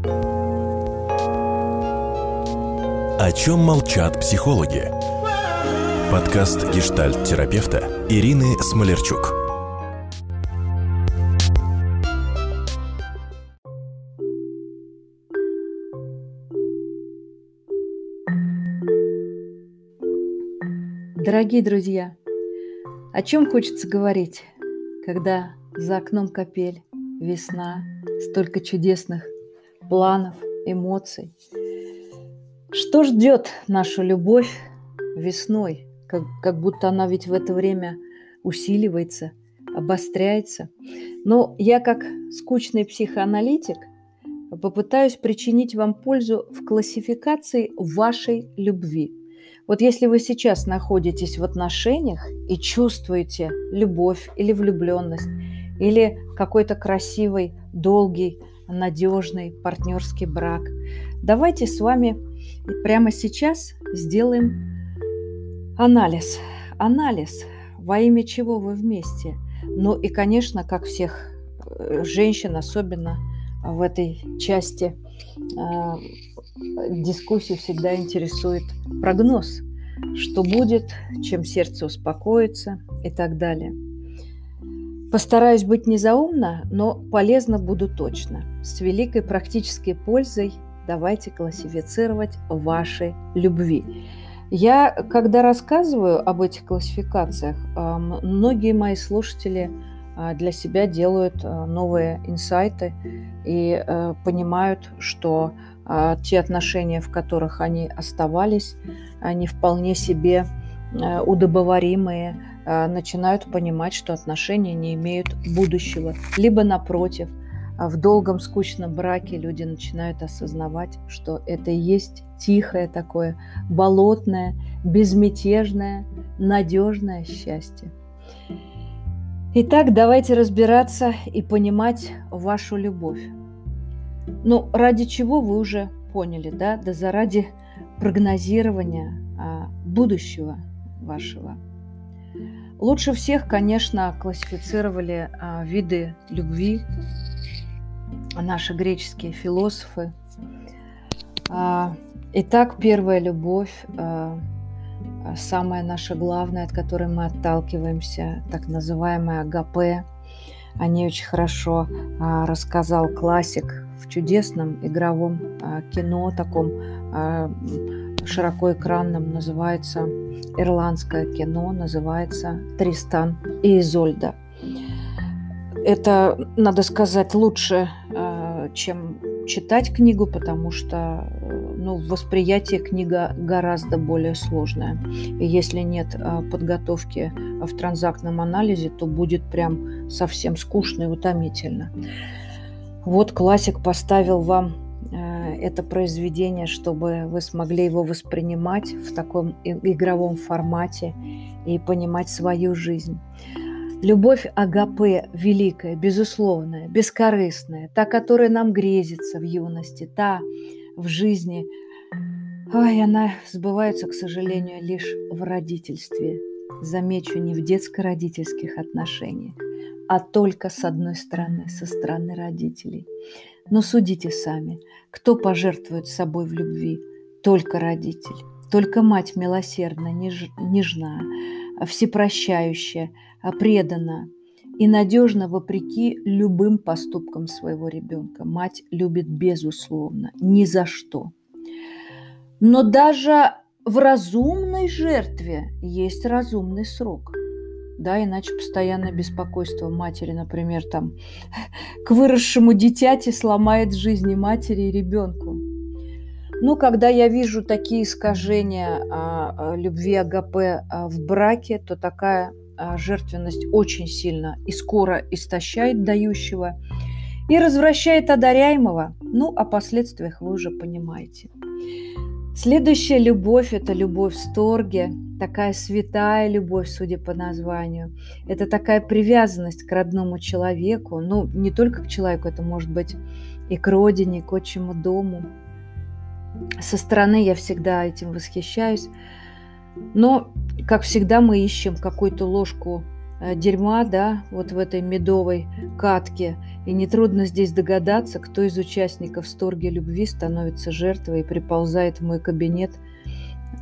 О чем молчат психологи? Подкаст гештальт-терапевта Ирины Смолерчук. Дорогие друзья, о чем хочется говорить, когда за окном капель, весна, столько чудесных планов, эмоций. Что ждет нашу любовь весной, как, как будто она ведь в это время усиливается, обостряется. Но я как скучный психоаналитик попытаюсь причинить вам пользу в классификации вашей любви – вот если вы сейчас находитесь в отношениях и чувствуете любовь или влюбленность, или какой-то красивый, долгий, надежный партнерский брак, давайте с вами прямо сейчас сделаем анализ. Анализ, во имя чего вы вместе. Ну и, конечно, как всех э, женщин, особенно в этой части а, дискуссию всегда интересует прогноз, что будет, чем сердце успокоится и так далее. Постараюсь быть не заумно, но полезно буду точно. С великой практической пользой давайте классифицировать ваши любви. Я, когда рассказываю об этих классификациях, а, многие мои слушатели а, для себя делают а, новые инсайты и понимают, что а, те отношения, в которых они оставались, они вполне себе удобоваримые, а, начинают понимать, что отношения не имеют будущего. Либо напротив, а в долгом скучном браке люди начинают осознавать, что это и есть тихое такое, болотное, безмятежное, надежное счастье. Итак, давайте разбираться и понимать вашу любовь. Ну, ради чего вы уже поняли, да? Да заради прогнозирования а, будущего вашего. Лучше всех, конечно, классифицировали а, виды любви наши греческие философы. А, итак, первая любовь, а, самая наша главная, от которой мы отталкиваемся, так называемая агапе. О ней очень хорошо а, рассказал классик в чудесном игровом а, кино, таком а, широкоэкранном, называется ирландское кино, называется «Тристан и Изольда». Это, надо сказать, лучше, а, чем читать книгу, потому что ну, восприятие книга гораздо более сложное. И если нет подготовки в транзактном анализе, то будет прям совсем скучно и утомительно. Вот классик поставил вам э, это произведение, чтобы вы смогли его воспринимать в таком игровом формате и понимать свою жизнь. Любовь Агапе великая, безусловная, бескорыстная, та, которая нам грезится в юности, та в жизни, ой, она сбывается, к сожалению, лишь в родительстве. Замечу, не в детско-родительских отношениях, а только с одной стороны, со стороны родителей. Но судите сами, кто пожертвует собой в любви? Только родитель, только мать милосердна, неж, нежна, всепрощающая, предана и надежна вопреки любым поступкам своего ребенка. Мать любит безусловно, ни за что. Но даже в разумной жертве есть разумный срок – да, иначе постоянное беспокойство матери, например, там, к выросшему дитяти сломает жизни матери и ребенку. Ну, когда я вижу такие искажения а, а, любви АГП а, в браке, то такая а, жертвенность очень сильно и скоро истощает дающего и развращает одаряемого. Ну, о последствиях вы уже понимаете. Следующая любовь – это любовь в сторге, такая святая любовь, судя по названию. Это такая привязанность к родному человеку, ну, не только к человеку, это может быть и к родине, к отчему дому. Со стороны я всегда этим восхищаюсь. Но, как всегда, мы ищем какую-то ложку дерьма, да, вот в этой медовой катке. И нетрудно здесь догадаться, кто из участников сторги любви становится жертвой и приползает в мой кабинет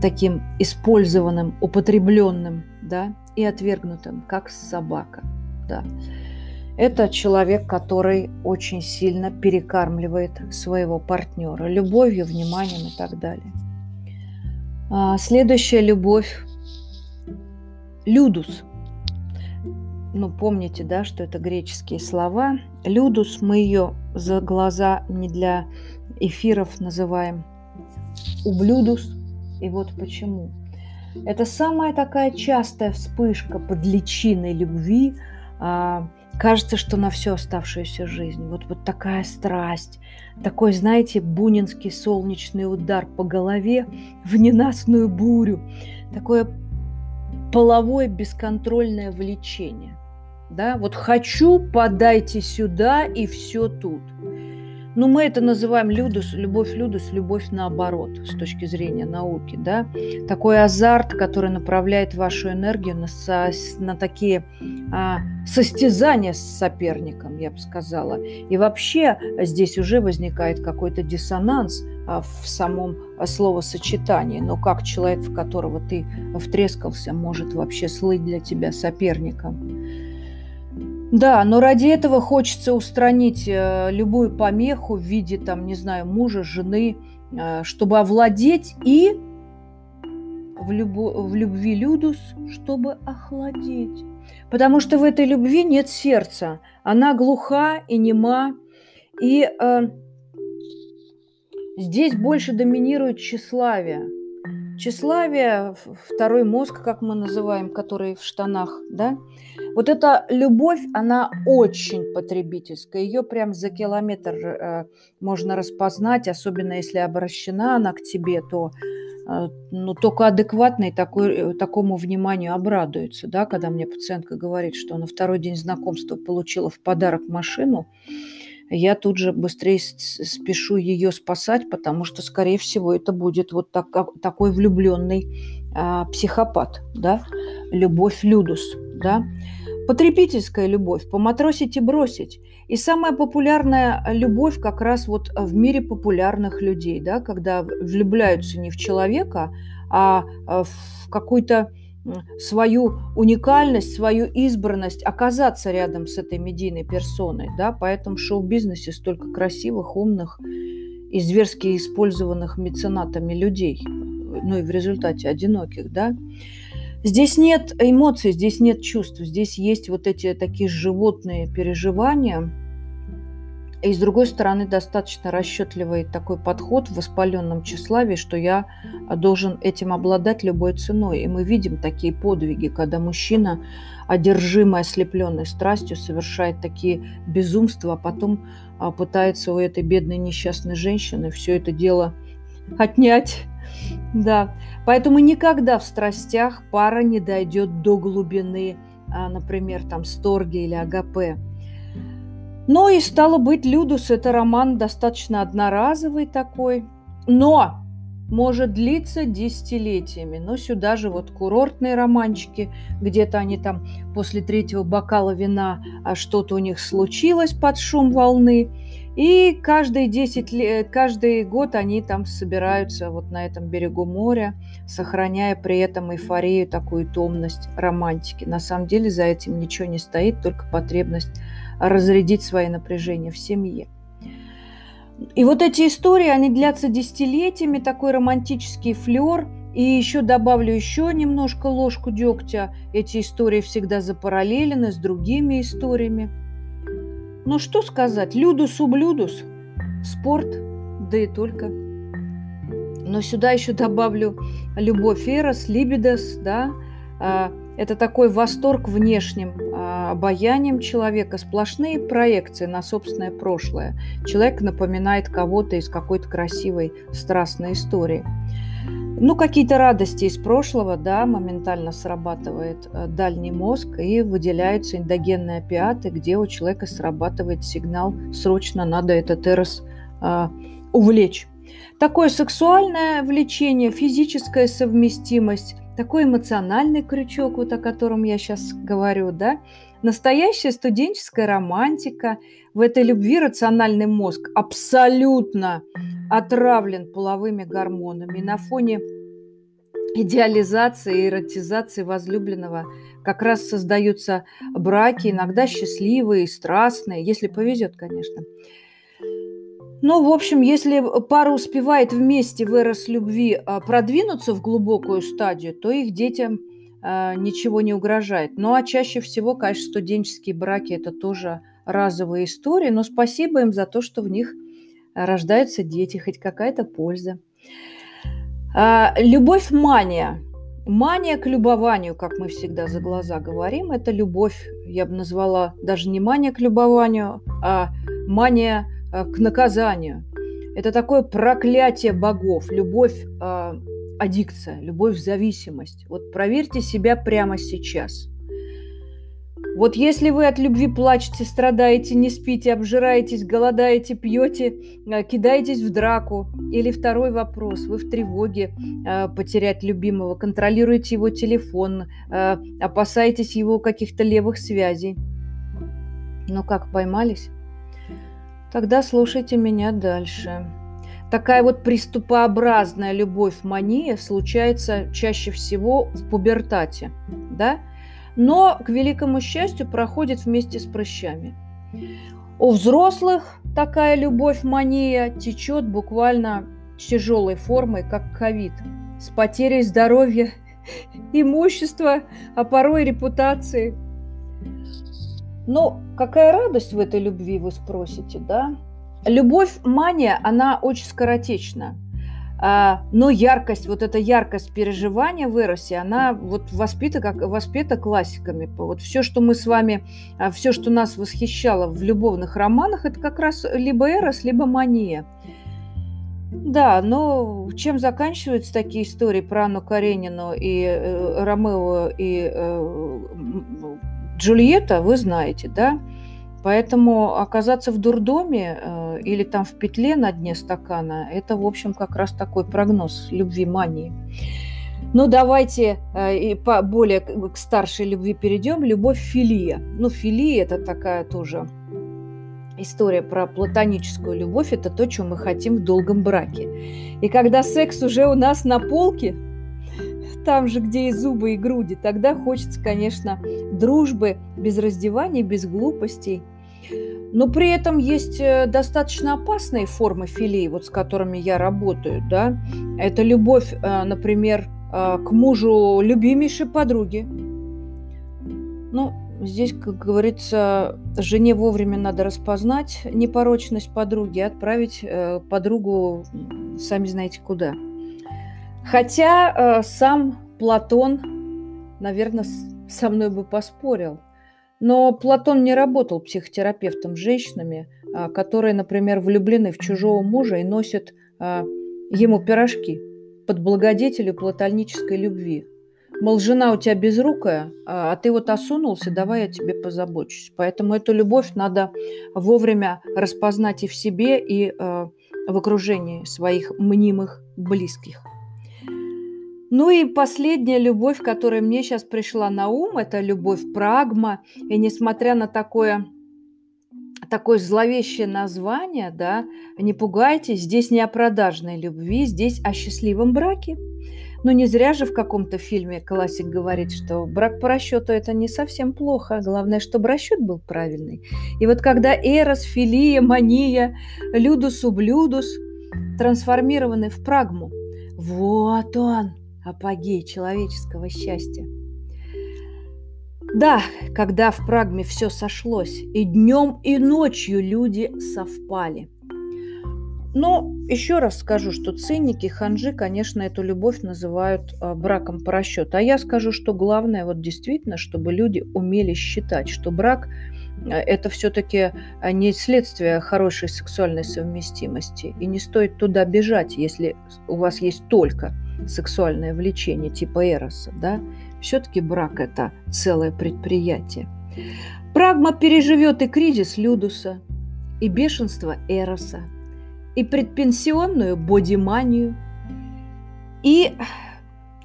таким использованным, употребленным, да, и отвергнутым, как собака, да. Это человек, который очень сильно перекармливает своего партнера любовью, вниманием и так далее. А, следующая любовь – людус. Ну, помните, да, что это греческие слова. Людус, мы ее за глаза не для эфиров называем ублюдус. И вот почему. Это самая такая частая вспышка под личиной любви – а, кажется, что на всю оставшуюся жизнь. Вот, вот такая страсть, такой, знаете, бунинский солнечный удар по голове в ненастную бурю, такое половое бесконтрольное влечение. Да? Вот хочу, подайте сюда, и все тут. Но ну, мы это называем людус, любовь людус, любовь наоборот, с точки зрения науки. Да? Такой азарт, который направляет вашу энергию на, со, на такие а, состязания с соперником, я бы сказала. И вообще здесь уже возникает какой-то диссонанс а, в самом словосочетании. Но как человек, в которого ты втрескался, может вообще слыть для тебя соперником? Да, но ради этого хочется устранить э, любую помеху в виде, там, не знаю, мужа, жены, э, чтобы овладеть и в, любу, в любви Людус, чтобы охладеть. Потому что в этой любви нет сердца. Она глуха и нема. И э, здесь больше доминирует тщеславие. Тщеславие, второй мозг, как мы называем, который в штанах, да, вот эта любовь, она очень потребительская. Ее прям за километр э, можно распознать, особенно если обращена она к тебе, то э, ну, только адекватный такой, э, такому вниманию обрадуется. Да? Когда мне пациентка говорит, что на второй день знакомства получила в подарок машину, я тут же быстрее спешу ее спасать, потому что, скорее всего, это будет вот так, такой влюбленный а, психопат, да, любовь Людус, да. Потребительская любовь, поматросить и бросить. И самая популярная любовь как раз вот в мире популярных людей, да, когда влюбляются не в человека, а, а в какую-то свою уникальность, свою избранность, оказаться рядом с этой медийной персоной. Да? Поэтому в шоу-бизнесе столько красивых, умных и зверски использованных меценатами людей, ну и в результате одиноких. Да? Здесь нет эмоций, здесь нет чувств, здесь есть вот эти такие животные переживания. И с другой стороны, достаточно расчетливый такой подход в воспаленном тщеславии, что я должен этим обладать любой ценой. И мы видим такие подвиги, когда мужчина, одержимый, ослепленный страстью, совершает такие безумства, а потом а, пытается у этой бедной несчастной женщины все это дело отнять да, поэтому никогда в страстях пара не дойдет до глубины, а, например, там сторги или агапе. Но и стало быть, Людус – это роман достаточно одноразовый такой, но может длиться десятилетиями. Но сюда же вот курортные романчики, где-то они там после третьего бокала вина а что-то у них случилось под шум волны – и каждые 10 лет, каждый год они там собираются вот на этом берегу моря, сохраняя при этом эйфорию, такую томность романтики. На самом деле за этим ничего не стоит, только потребность разрядить свои напряжения в семье. И вот эти истории, они длятся десятилетиями, такой романтический флер. И еще добавлю еще немножко ложку дегтя. Эти истории всегда запараллелены с другими историями – ну что сказать, людус ублюдус, спорт, да и только. Но сюда еще добавлю любовь эрос, либидос, да, а, это такой восторг внешним а, обаянием человека, сплошные проекции на собственное прошлое. Человек напоминает кого-то из какой-то красивой страстной истории. Ну, какие-то радости из прошлого, да, моментально срабатывает э, дальний мозг и выделяются эндогенные опиаты, где у человека срабатывает сигнал «срочно надо этот эрос э, увлечь». Такое сексуальное влечение, физическая совместимость, такой эмоциональный крючок, вот о котором я сейчас говорю, да, настоящая студенческая романтика, в этой любви рациональный мозг абсолютно отравлен половыми гормонами. на фоне идеализации и эротизации возлюбленного как раз создаются браки, иногда счастливые, страстные, если повезет, конечно. Ну, в общем, если пара успевает вместе в эрос любви а, продвинуться в глубокую стадию, то их детям а, ничего не угрожает. Ну, а чаще всего, конечно, студенческие браки – это тоже разовые истории, но спасибо им за то, что в них рождаются дети, хоть какая-то польза. А, любовь-мания. Мания к любованию, как мы всегда за глаза говорим, это любовь, я бы назвала даже не мания к любованию, а мания к наказанию. Это такое проклятие богов, любовь, э, аддикция, любовь зависимость. Вот проверьте себя прямо сейчас. Вот если вы от любви плачете, страдаете, не спите, обжираетесь, голодаете, пьете, э, кидаетесь в драку, или второй вопрос, вы в тревоге э, потерять любимого, контролируете его телефон, э, опасаетесь его каких-то левых связей. Ну как, поймались? Тогда слушайте меня дальше. Такая вот приступообразная любовь-мания случается чаще всего в пубертате, да? но, к великому счастью, проходит вместе с прыщами. У взрослых такая любовь-мания течет буквально тяжелой формой, как ковид, с потерей здоровья, имущества, а порой репутации. Но какая радость в этой любви, вы спросите, да? Любовь, мания, она очень скоротечна. А, но яркость, вот эта яркость переживания в Эросе, она вот воспита, как, воспета классиками. Вот все, что мы с вами, а, все, что нас восхищало в любовных романах, это как раз либо Эрос, либо мания. Да, но чем заканчиваются такие истории про Анну Каренину и э, Ромео и э, Джульетта, вы знаете, да? Поэтому оказаться в дурдоме э, или там в петле на дне стакана, это, в общем, как раз такой прогноз любви мании. Ну, давайте э, и по более к старшей любви перейдем. Любовь филия. Ну, филия – это такая тоже история про платоническую любовь. Это то, что мы хотим в долгом браке. И когда секс уже у нас на полке – там же, где и зубы, и груди, тогда хочется, конечно, дружбы без раздеваний, без глупостей. Но при этом есть э, достаточно опасные формы филии, вот с которыми я работаю, да. Это любовь, э, например, э, к мужу любимейшей подруги. Ну, здесь, как говорится, жене вовремя надо распознать непорочность подруги отправить подругу сами знаете куда – Хотя э, сам Платон, наверное, со мной бы поспорил. Но Платон не работал психотерапевтом с женщинами, э, которые, например, влюблены в чужого мужа и носят э, ему пирожки под благодетелю платонической любви. Мол, жена у тебя безрукая, а ты вот осунулся, давай я тебе позабочусь. Поэтому эту любовь надо вовремя распознать и в себе, и э, в окружении своих мнимых близких. Ну и последняя любовь, которая мне сейчас пришла на ум, это любовь прагма. И несмотря на такое такое зловещее название, да, не пугайтесь, здесь не о продажной любви, здесь о счастливом браке. Но не зря же в каком-то фильме классик говорит, что брак по расчету это не совсем плохо, главное, чтобы расчет был правильный. И вот когда эрос, филия, мания, людус, ублюдус трансформированы в прагму, вот он, апогей человеческого счастья. Да, когда в Прагме все сошлось, и днем, и ночью люди совпали. Но еще раз скажу, что цинники, ханжи, конечно, эту любовь называют а, браком по расчету. А я скажу, что главное вот действительно, чтобы люди умели считать, что брак а, это все-таки а, не следствие хорошей сексуальной совместимости. И не стоит туда бежать, если у вас есть только сексуальное влечение типа Эроса, да, все-таки брак – это целое предприятие. Прагма переживет и кризис Людуса, и бешенство Эроса, и предпенсионную бодиманию, и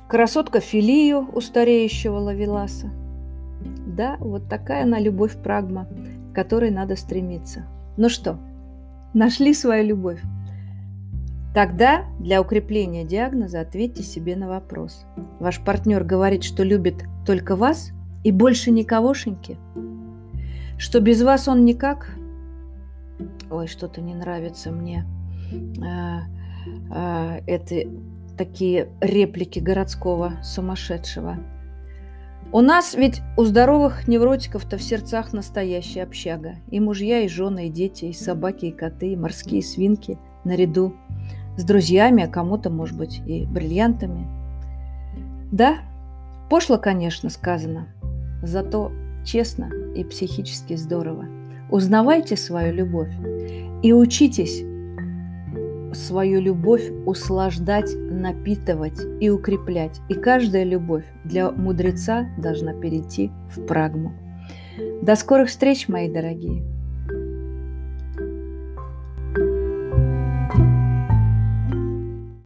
красотка филию у стареющего лавеласа. Да, вот такая она любовь прагма, к которой надо стремиться. Ну что, нашли свою любовь? Тогда для укрепления диагноза ответьте себе на вопрос. Ваш партнер говорит, что любит только вас и больше никогошеньки? Что без вас он никак? Ой, что-то не нравится мне. А, а, это такие реплики городского сумасшедшего. У нас ведь у здоровых невротиков-то в сердцах настоящая общага. И мужья, и жены, и дети, и собаки, и коты, и морские свинки наряду с друзьями, а кому-то, может быть, и бриллиантами. Да, пошло, конечно, сказано, зато честно и психически здорово. Узнавайте свою любовь и учитесь свою любовь услаждать, напитывать и укреплять. И каждая любовь для мудреца должна перейти в прагму. До скорых встреч, мои дорогие!